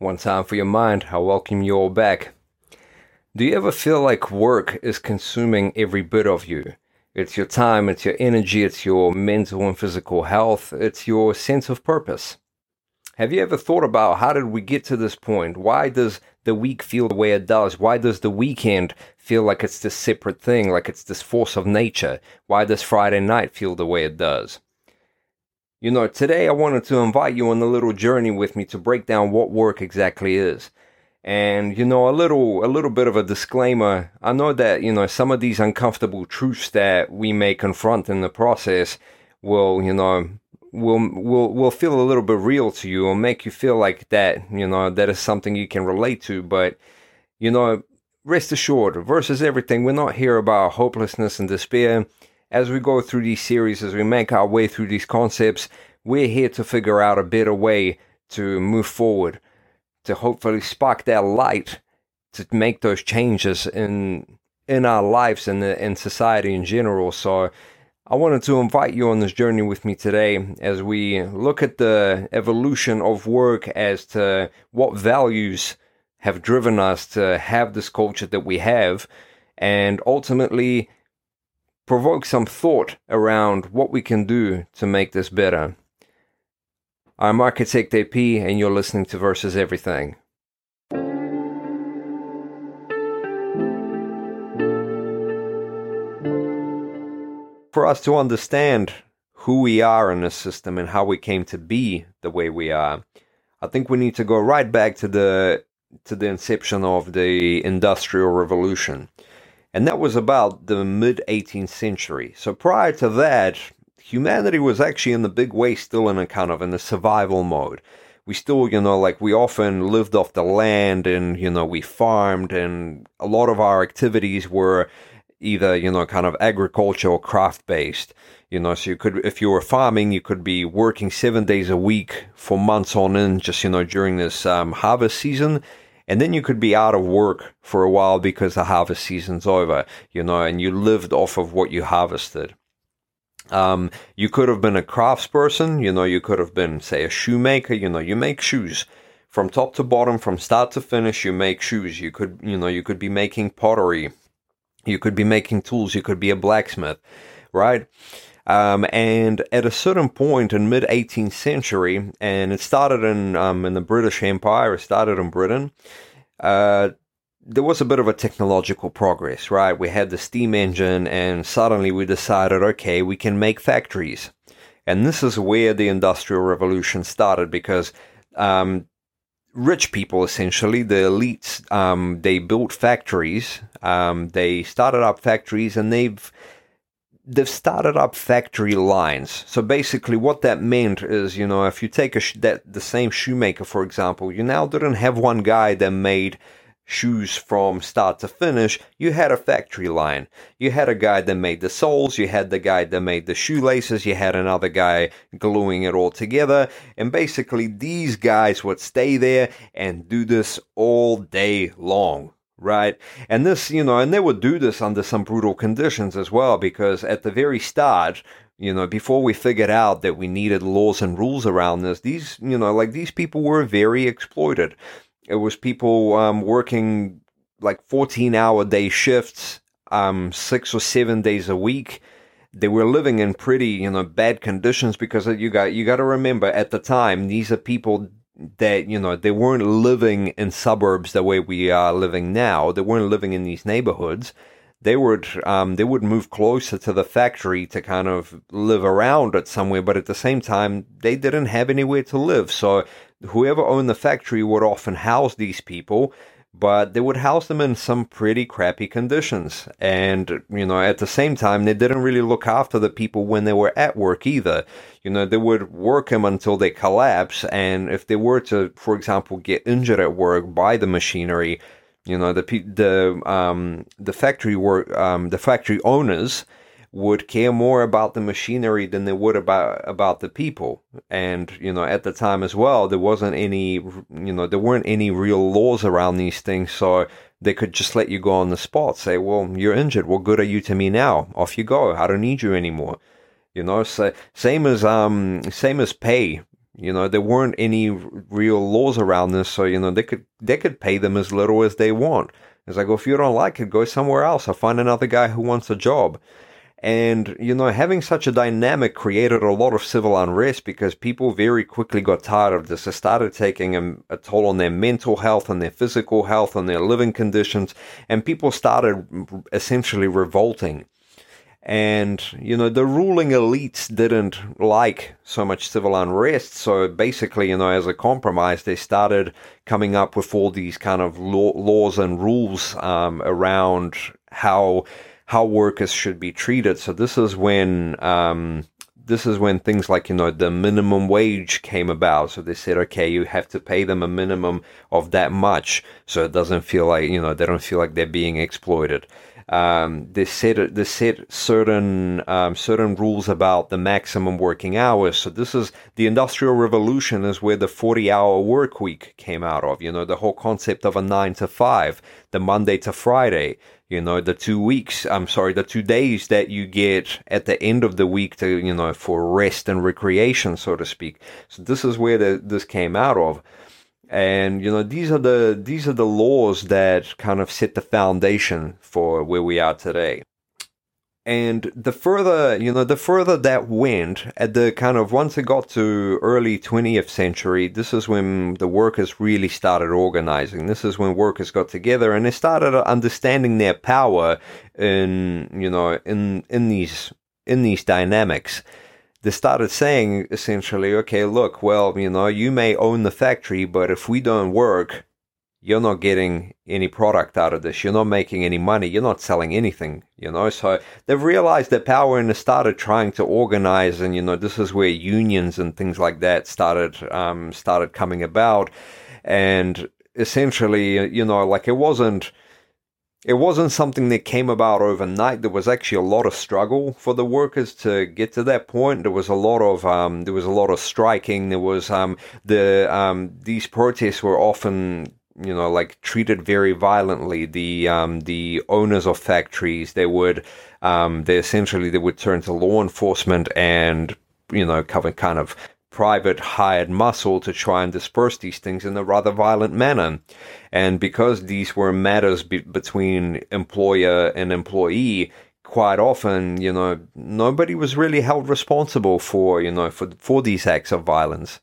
One time for your mind, I welcome you all back. Do you ever feel like work is consuming every bit of you? It's your time, it's your energy, it's your mental and physical health, it's your sense of purpose. Have you ever thought about how did we get to this point? Why does the week feel the way it does? Why does the weekend feel like it's this separate thing, like it's this force of nature? Why does Friday night feel the way it does? You know, today I wanted to invite you on a little journey with me to break down what work exactly is. And you know, a little a little bit of a disclaimer. I know that, you know, some of these uncomfortable truths that we may confront in the process will, you know, will will will feel a little bit real to you or make you feel like that, you know, that is something you can relate to, but you know, rest assured, versus everything, we're not here about hopelessness and despair as we go through these series, as we make our way through these concepts, we're here to figure out a better way to move forward, to hopefully spark that light to make those changes in in our lives and in society in general. So I wanted to invite you on this journey with me today as we look at the evolution of work as to what values have driven us to have this culture that we have and ultimately provoke some thought around what we can do to make this better. I'm Architect AP, and you're listening to Versus Everything. For us to understand who we are in this system and how we came to be the way we are, I think we need to go right back to the to the inception of the Industrial Revolution and that was about the mid 18th century. So prior to that, humanity was actually in the big way still in a kind of in the survival mode. We still, you know, like we often lived off the land and, you know, we farmed and a lot of our activities were either, you know, kind of agriculture or craft based. You know, so you could, if you were farming, you could be working seven days a week for months on end, just, you know, during this um, harvest season and then you could be out of work for a while because the harvest season's over, you know, and you lived off of what you harvested. Um, you could have been a craftsperson, you know, you could have been, say, a shoemaker, you know, you make shoes from top to bottom, from start to finish, you make shoes. You could, you know, you could be making pottery, you could be making tools, you could be a blacksmith, right? Um, and at a certain point in mid 18th century, and it started in um, in the British Empire, it started in Britain. Uh, there was a bit of a technological progress, right? We had the steam engine, and suddenly we decided, okay, we can make factories, and this is where the Industrial Revolution started because. Um, rich people essentially the elites um, they built factories um, they started up factories and they've they've started up factory lines. So basically, what that meant is, you know, if you take a sh- that the same shoemaker, for example, you now didn't have one guy that made shoes from start to finish. You had a factory line. You had a guy that made the soles. You had the guy that made the shoelaces. You had another guy gluing it all together. And basically, these guys would stay there and do this all day long right? And this, you know, and they would do this under some brutal conditions as well, because at the very start, you know, before we figured out that we needed laws and rules around this, these, you know, like these people were very exploited. It was people um, working like 14 hour day shifts, um, six or seven days a week. They were living in pretty, you know, bad conditions because you got you got to remember at the time these are people that you know they weren't living in suburbs the way we are living now. They weren't living in these neighborhoods. They would um, they would move closer to the factory to kind of live around it somewhere, but at the same time they didn't have anywhere to live. So whoever owned the factory would often house these people but they would house them in some pretty crappy conditions. And, you know, at the same time, they didn't really look after the people when they were at work either. You know, they would work them until they collapse. And if they were to, for example, get injured at work by the machinery, you know, the, the, um, the factory work, um, the factory owners, would care more about the machinery than they would about about the people. And you know, at the time as well, there wasn't any, you know, there weren't any real laws around these things, so they could just let you go on the spot. Say, "Well, you're injured. What good are you to me now? Off you go. I don't need you anymore." You know, so same as um, same as pay. You know, there weren't any real laws around this, so you know they could they could pay them as little as they want. It's like, well, if you don't like it, go somewhere else. I'll find another guy who wants a job. And, you know, having such a dynamic created a lot of civil unrest because people very quickly got tired of this. It started taking a, a, toll on their mental health, and their physical health, and their living conditions, and people started essentially revolting. And, you know, the ruling elites didn't like so much civil unrest. So basically, you know, as a compromise, they started coming up with all these kind of law, laws and rules um, around how how workers should be treated. So this is when um, this is when things like you know the minimum wage came about. So they said, okay, you have to pay them a minimum of that much, so it doesn't feel like you know they don't feel like they're being exploited. Um, they set they set certain um, certain rules about the maximum working hours. So this is the industrial revolution is where the forty hour work week came out of. You know the whole concept of a nine to five, the Monday to Friday you know the two weeks i'm sorry the two days that you get at the end of the week to you know for rest and recreation so to speak. So this is where the, this came out of. And you know these are the these are the laws that kind of set the foundation for where we are today and the further you know the further that went at the kind of once it got to early 20th century this is when the workers really started organizing. This is when workers got together and they started understanding their power in you know in in these in these dynamics. They started saying essentially okay look well you know you may own the factory but if we don't work you're not getting any product out of this. You're not making any money. You're not selling anything, you know. So they've realized their power and they started trying to organize. And, you know, this is where unions and things like that started, um, started coming about. And essentially, you know, like it wasn't, it wasn't something that came about overnight. There was actually a lot of struggle for the workers to get to that point. There was a lot of um, there was a lot of striking. There was um, the um, these protests were often you know like treated very violently. The um, the owners of factories they would um, they essentially they would turn to law enforcement and you know cover kind of private hired muscle to try and disperse these things in a rather violent manner. And because these were matters be- between employer and employee quite often you know nobody was really held responsible for you know for for these acts of violence.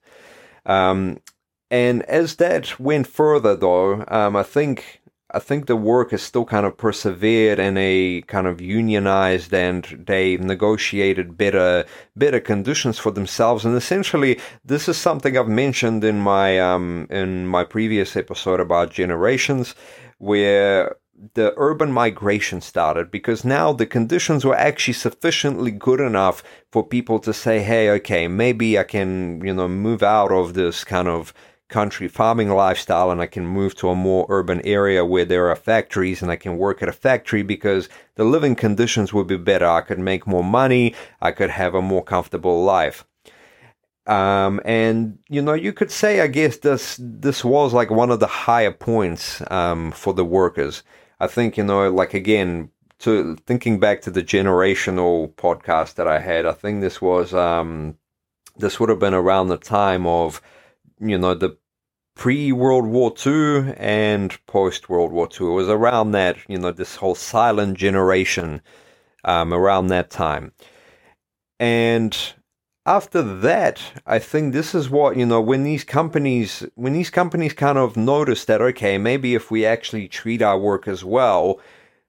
Um, and as that went further, though, um, I think I think the work has still kind of persevered in a kind of unionized and they negotiated better better conditions for themselves. And essentially, this is something I've mentioned in my um, in my previous episode about generations, where the urban migration started because now the conditions were actually sufficiently good enough for people to say, hey, okay, maybe I can, you know, move out of this kind of country farming lifestyle and I can move to a more urban area where there are factories and I can work at a factory because the living conditions would be better. I could make more money. I could have a more comfortable life. Um, and you know, you could say, I guess this this was like one of the higher points um, for the workers. I think you know, like again, to thinking back to the generational podcast that I had, I think this was um, this would have been around the time of you know, the pre World War II and post World War II. It was around that, you know, this whole silent generation um, around that time. And after that, I think this is what, you know, when these companies, when these companies kind of notice that, okay, maybe if we actually treat our workers well,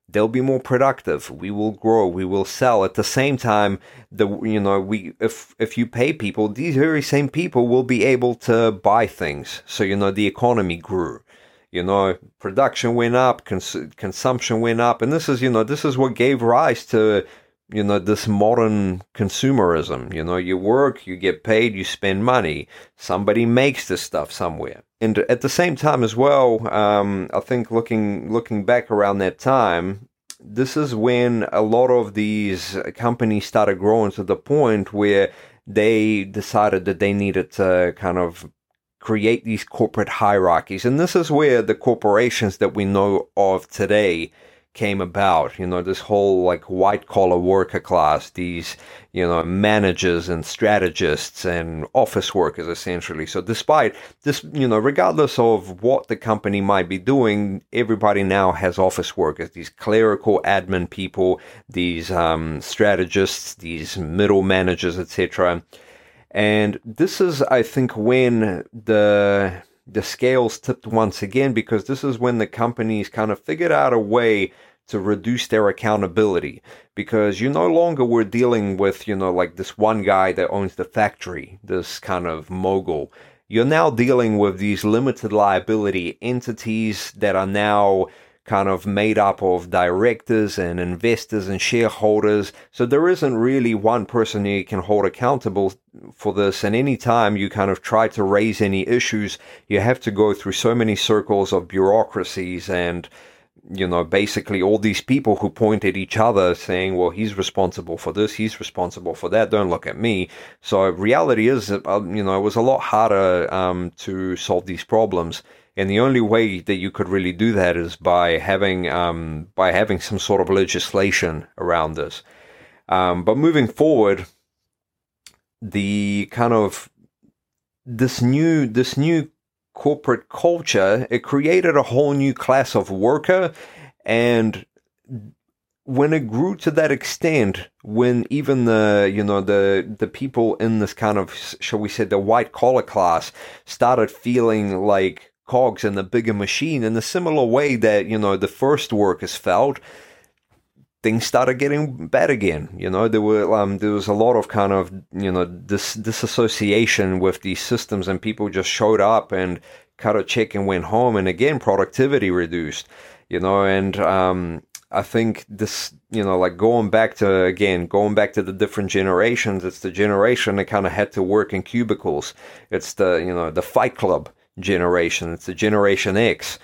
they'll be more productive. We will grow. We will sell. At the same time the you know we if if you pay people these very same people will be able to buy things. So you know the economy grew. You know production went up cons- consumption went up. And this is you know this is what gave rise to you know this modern consumerism you know you work you get paid you spend money somebody makes this stuff somewhere. And at the same time as well um, i think looking looking back around that time this is when a lot of these companies started growing to the point where they decided that they needed to kind of create these corporate hierarchies. And this is where the corporations that we know of today came about. You know, this whole like white collar worker class, these, you know, managers and strategists and office workers essentially. So despite this, you know, regardless of what the company might be doing, everybody now has office workers, these clerical admin people, these um, strategists, these middle managers, etc. And this is, I think, when the the scales tipped once again because this is when the companies kind of figured out a way to reduce their accountability because you no longer were dealing with, you know, like this one guy that owns the factory, this kind of mogul. You're now dealing with these limited liability entities that are now kind of made up of directors and investors and shareholders. So there isn't really one person you can hold accountable for this. And anytime you kind of try to raise any issues, you have to go through so many circles of bureaucracies and you know, basically all these people who point at each other saying, well, he's responsible for this, he's responsible for that, don't look at me. So reality is, uh, you know, it was a lot harder um, to solve these problems. And the only way that you could really do that is by having um, by having some sort of legislation around this. Um, but moving forward, the kind of this new this new corporate culture, it created a whole new class of worker. And when it grew to that extent, when even the you know the the people in this kind of shall we say the white collar class started feeling like cogs in the bigger machine in a similar way that you know the first workers felt things started getting bad again. You know, there were um, there was a lot of kind of you know this disassociation with these systems, and people just showed up and cut a check and went home, and again productivity reduced. You know, and um, I think this, you know, like going back to again, going back to the different generations. It's the generation that kind of had to work in cubicles. It's the you know the Fight Club generation. It's the Generation X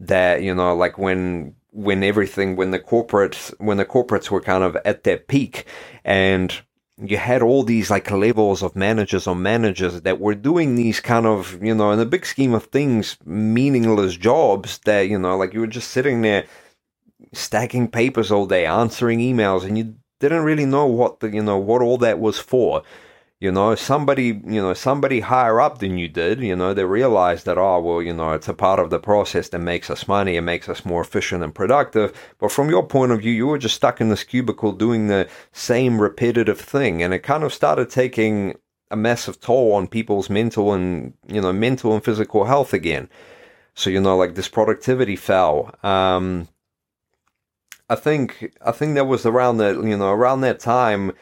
that you know like when when everything when the corporates when the corporates were kind of at their peak and you had all these like levels of managers or managers that were doing these kind of you know in the big scheme of things meaningless jobs that you know like you were just sitting there stacking papers all day answering emails and you didn't really know what the you know what all that was for you know somebody you know somebody higher up than you did you know they realized that oh well you know it's a part of the process that makes us money it makes us more efficient and productive. But from your point of view you were just stuck in this cubicle doing the same repetitive thing and it kind of started taking a massive toll on people's mental and you know mental and physical health again. So you know like this productivity fell. Um i think i think that was around that you know around that time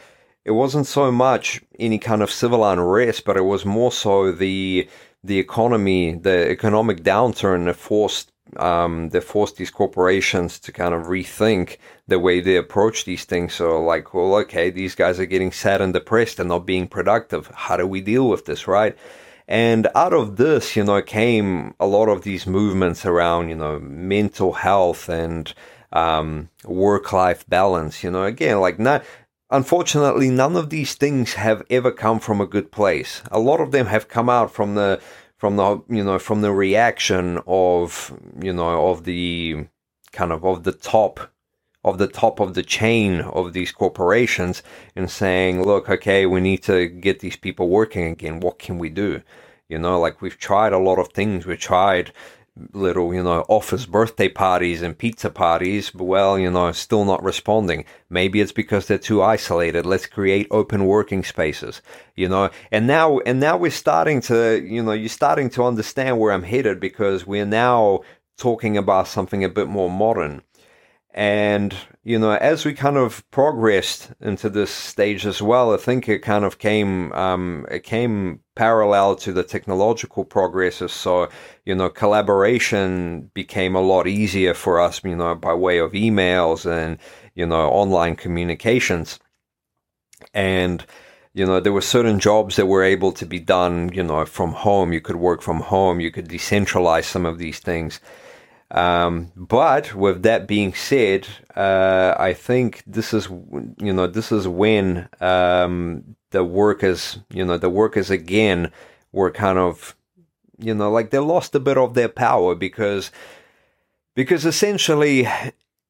it wasn't so much any kind of civil unrest, but it was more so the the economy, the economic downturn that forced um, that forced these corporations to kind of rethink the way they approach these things. So, like, well, okay, these guys are getting sad and depressed and not being productive. How do we deal with this, right? And out of this, you know, came a lot of these movements around, you know, mental health and um, work life balance. You know, again, like not Unfortunately, none of these things have ever come from a good place. A lot of them have come out from the from the you know from the reaction of you know of the kind of of the top of the top of the chain of these corporations and saying, look, okay, we need to get these people working again. What can we do? You know, like we've tried a lot of things. We tried little, you know, office birthday parties and pizza parties, but well, you know, still not responding. Maybe it's because they're too isolated. Let's create open working spaces, you know. And now, and now we're starting to, you know, you're starting to understand where I'm headed because we're now talking about something a bit more modern. And, you know, as we kind of progressed into this stage as well, I think it kind of came, um, it came parallel to the technological progresses. So, you know, collaboration became a lot easier for us, you know, by way of emails and, you know, online communications. And, you know, there were certain jobs that were able to be done, you know, from home. You could work from home. You could decentralize some of these things. Um, but with that being said, uh, I think this is you know this is when um, the workers you know the workers again were kind of you know like they lost a bit of their power because because essentially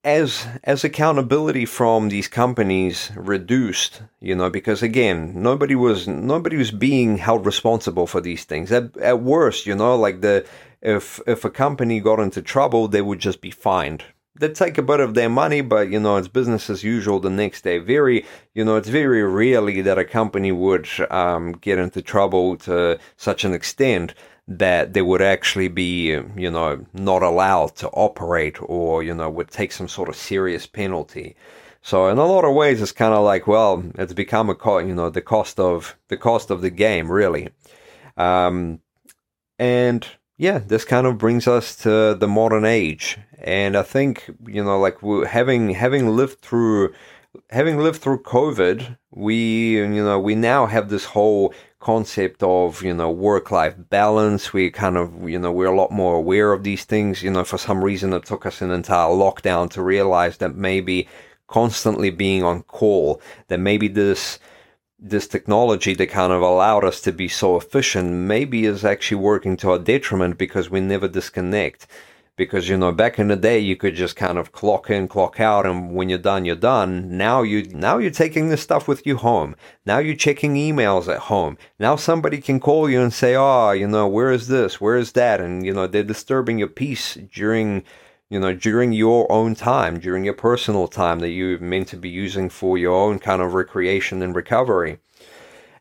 as as accountability from these companies reduced, you know, because again, nobody was nobody was being held responsible for these things. At at worst, you know, like the if if a company got into trouble, they would just be fined. They'd take a bit of their money, but you know, it's business as usual the next day. Very, you know, it's very rarely that a company would um, get into trouble to such an extent that they would actually be, you know, not allowed to operate or, you know, would take some sort of serious penalty. So in a lot of ways, it's kind of like, well, it's become a, co- you know, the cost of the cost of the game, really. Um, and yeah, this kind of brings us to the modern age, and I think you know, like we're having having lived through having lived through COVID, we you know we now have this whole concept of you know work life balance. We kind of you know we're a lot more aware of these things. You know, for some reason, it took us an entire lockdown to realize that maybe constantly being on call, that maybe this this technology that kind of allowed us to be so efficient maybe is actually working to our detriment because we never disconnect. Because you know, back in the day, you could just kind of clock in, clock out, and when you're done, you're done. Now you now you're taking this stuff with you home. Now you're checking emails at home. Now somebody can call you and say, "Oh, you know, where is this? Where is that?" And you know, they're disturbing your peace during you know, during your own time, during your personal time that you're meant to be using for your own kind of recreation and recovery.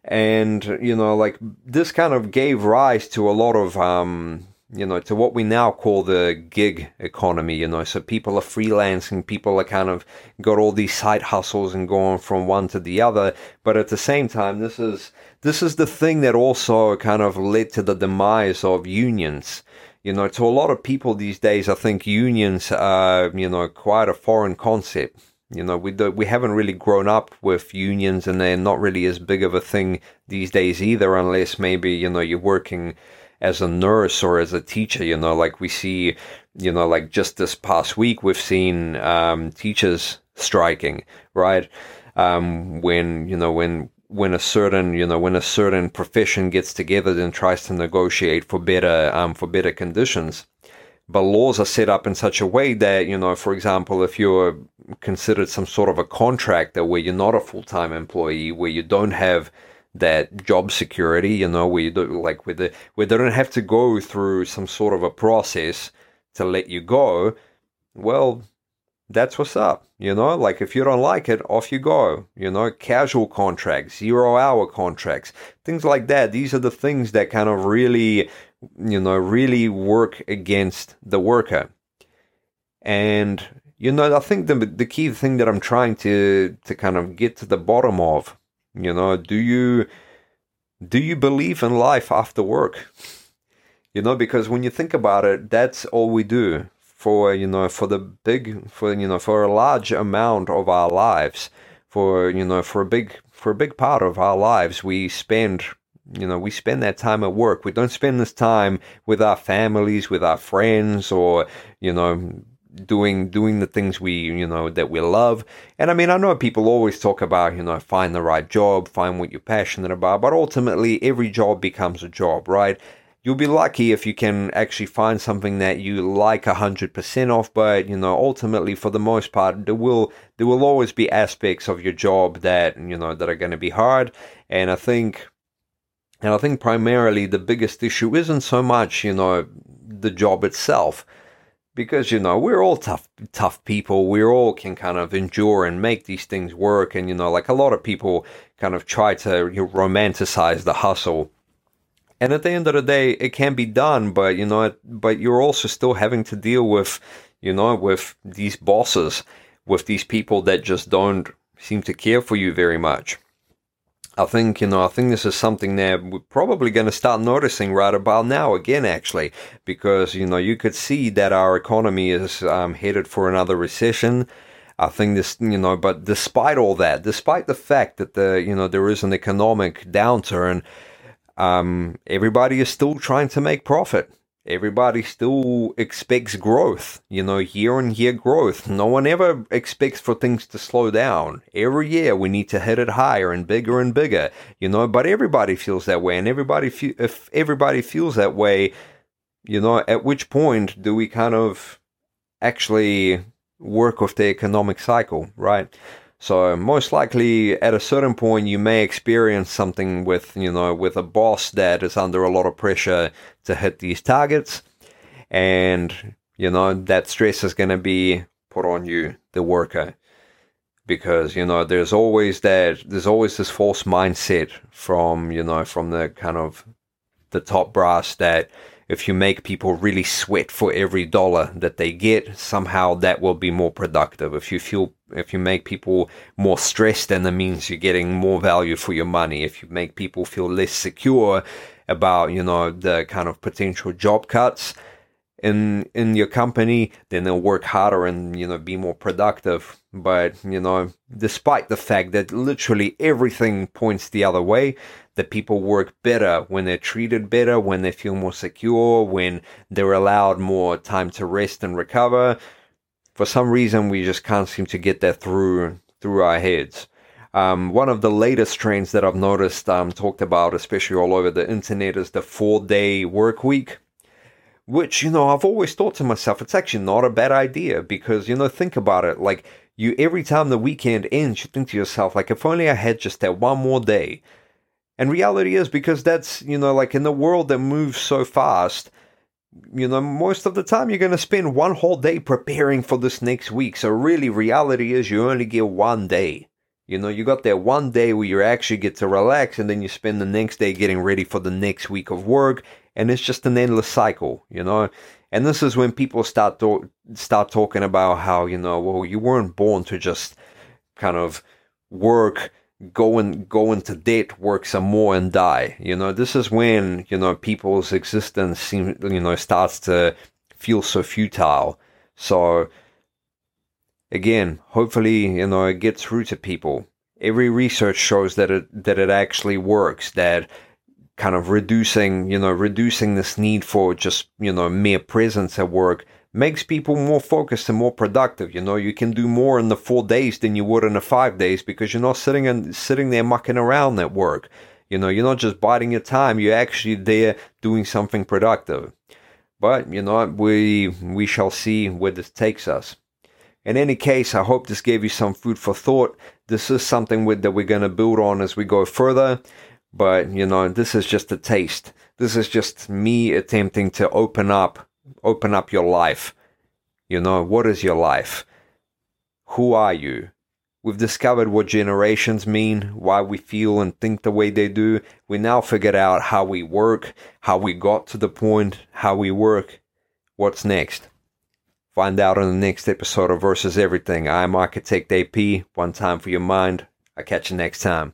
And, you know, like this kind of gave rise to a lot of, um, you know, to what we now call the gig economy, you know. So people are freelancing, people are kind of got all these side hustles and going from one to the other. But at the same time, this is this is the thing that also kind of led to the demise of unions you know, to a lot of people these days, I think unions are, you know, quite a foreign concept. You know, we do, we haven't really grown up with unions, and they're not really as big of a thing these days either, unless maybe you know you're working as a nurse or as a teacher. You know, like we see, you know, like just this past week, we've seen um, teachers striking, right? Um, when you know when when a certain you know when a certain profession gets together and tries to negotiate for better um, for better conditions but laws are set up in such a way that you know for example if you're considered some sort of a contractor where you're not a full-time employee where you don't have that job security you know do like they don't have to go through some sort of a process to let you go well that's what's up. You know, like if you don't like it, off you go. You know, casual contracts, zero hour contracts, things like that. These are the things that kind of really, you know, really work against the worker. And, you know, I think the, the key thing that I'm trying to, to kind of get to the bottom of, you know, do you, do you believe in life after work? You know, because when you think about it, that's all we do for you know for the big for you know for a large amount of our lives for you know for a big for a big part of our lives we spend you know we spend that time at work we don't spend this time with our families with our friends or you know doing doing the things we you know that we love. And i mean i know people always talk about you know find the right job find what you're passionate about but ultimately every job becomes a job right? You'll be lucky if you can actually find something that you like 100% of but you know ultimately for the most part there will there will always be aspects of your job that you know that are going to be hard. And i think and i think primarily the biggest issue isn't so much you know the job itself because you know we're all tough tough people. We all can kind of endure and make these things work. And you know like a lot of people kind of try to you know, romanticize the hustle. And at the end of the day, it can be done, but you know, but you're also still having to deal with, you know, with these bosses, with these people that just don't seem to care for you very much. I think, you know, I think this is something that we're probably going to start noticing right about now again, actually, because, you know, you could see that our economy is um, headed for another recession. I think this, you know, but despite all that, despite the fact that the, you know, there is an economic downturn, um, everybody is still trying to make profit. Everybody still expects growth, you know, year on year growth. No one ever expects for things to slow down. Every year we need to hit it higher and bigger and bigger, you know, but everybody feels that way. And everybody, fe- if everybody feels that way, you know, at which point do we kind of actually work of the economic cycle, right? So most likely at a certain point you may experience something with, you know, with a boss that is under a lot of pressure to hit these targets and, you know, that stress is going to be put on you, the worker. Because, you know, there's always that there's always this false mindset from, you know, from the kind of the top brass that if you make people really sweat for every dollar that they get, somehow that will be more productive. If you feel, if you make people more stressed, then that means you're getting more value for your money. If you make people feel less secure about, you know, the kind of potential job cuts in in your company, then they'll work harder and you know be more productive. But you know, despite the fact that literally everything points the other way, that people work better when they're treated better, when they feel more secure, when they're allowed more time to rest and recover. For some reason, we just can't seem to get that through through our heads. Um, one of the latest trends that I've noticed um, talked about, especially all over the internet, is the four day work week. Which, you know, I've always thought to myself, it's actually not a bad idea because, you know, think about it. Like, you every time the weekend ends, you think to yourself, like, if only I had just that one more day and reality is because that's, you know, like in the world that moves so fast, you know, most of the time you're going to spend one whole day preparing for this next week. So really, reality is you only get one day. You know, you got that one day where you actually get to relax, and then you spend the next day getting ready for the next week of work, and it's just an endless cycle. You know, and this is when people start to, start talking about how you know, well, you weren't born to just kind of work go and go into debt, work some more, and die. You know, this is when you know people's existence seems you know starts to feel so futile. So again, hopefully, you know, it gets through to people. Every research shows that it that it actually works. That kind of reducing, you know, reducing this need for just you know mere presence at work makes people more focused and more productive. You know, you can do more in the four days than you would in the five days because you're not sitting and sitting there mucking around at work. You know, you're not just biding your time. You're actually there doing something productive. But you know, we we shall see where this takes us. In any case, I hope this gave you some food for thought. This is something with, that we're going to build on as we go further. But you know, this is just a taste. This is just me attempting to open up open up your life. You know, what is your life? Who are you? We've discovered what generations mean, why we feel and think the way they do. We now figured out how we work, how we got to the point, how we work. What's next? Find out in the next episode of Versus Everything. I'm Architect AP. One time for your mind. I'll catch you next time.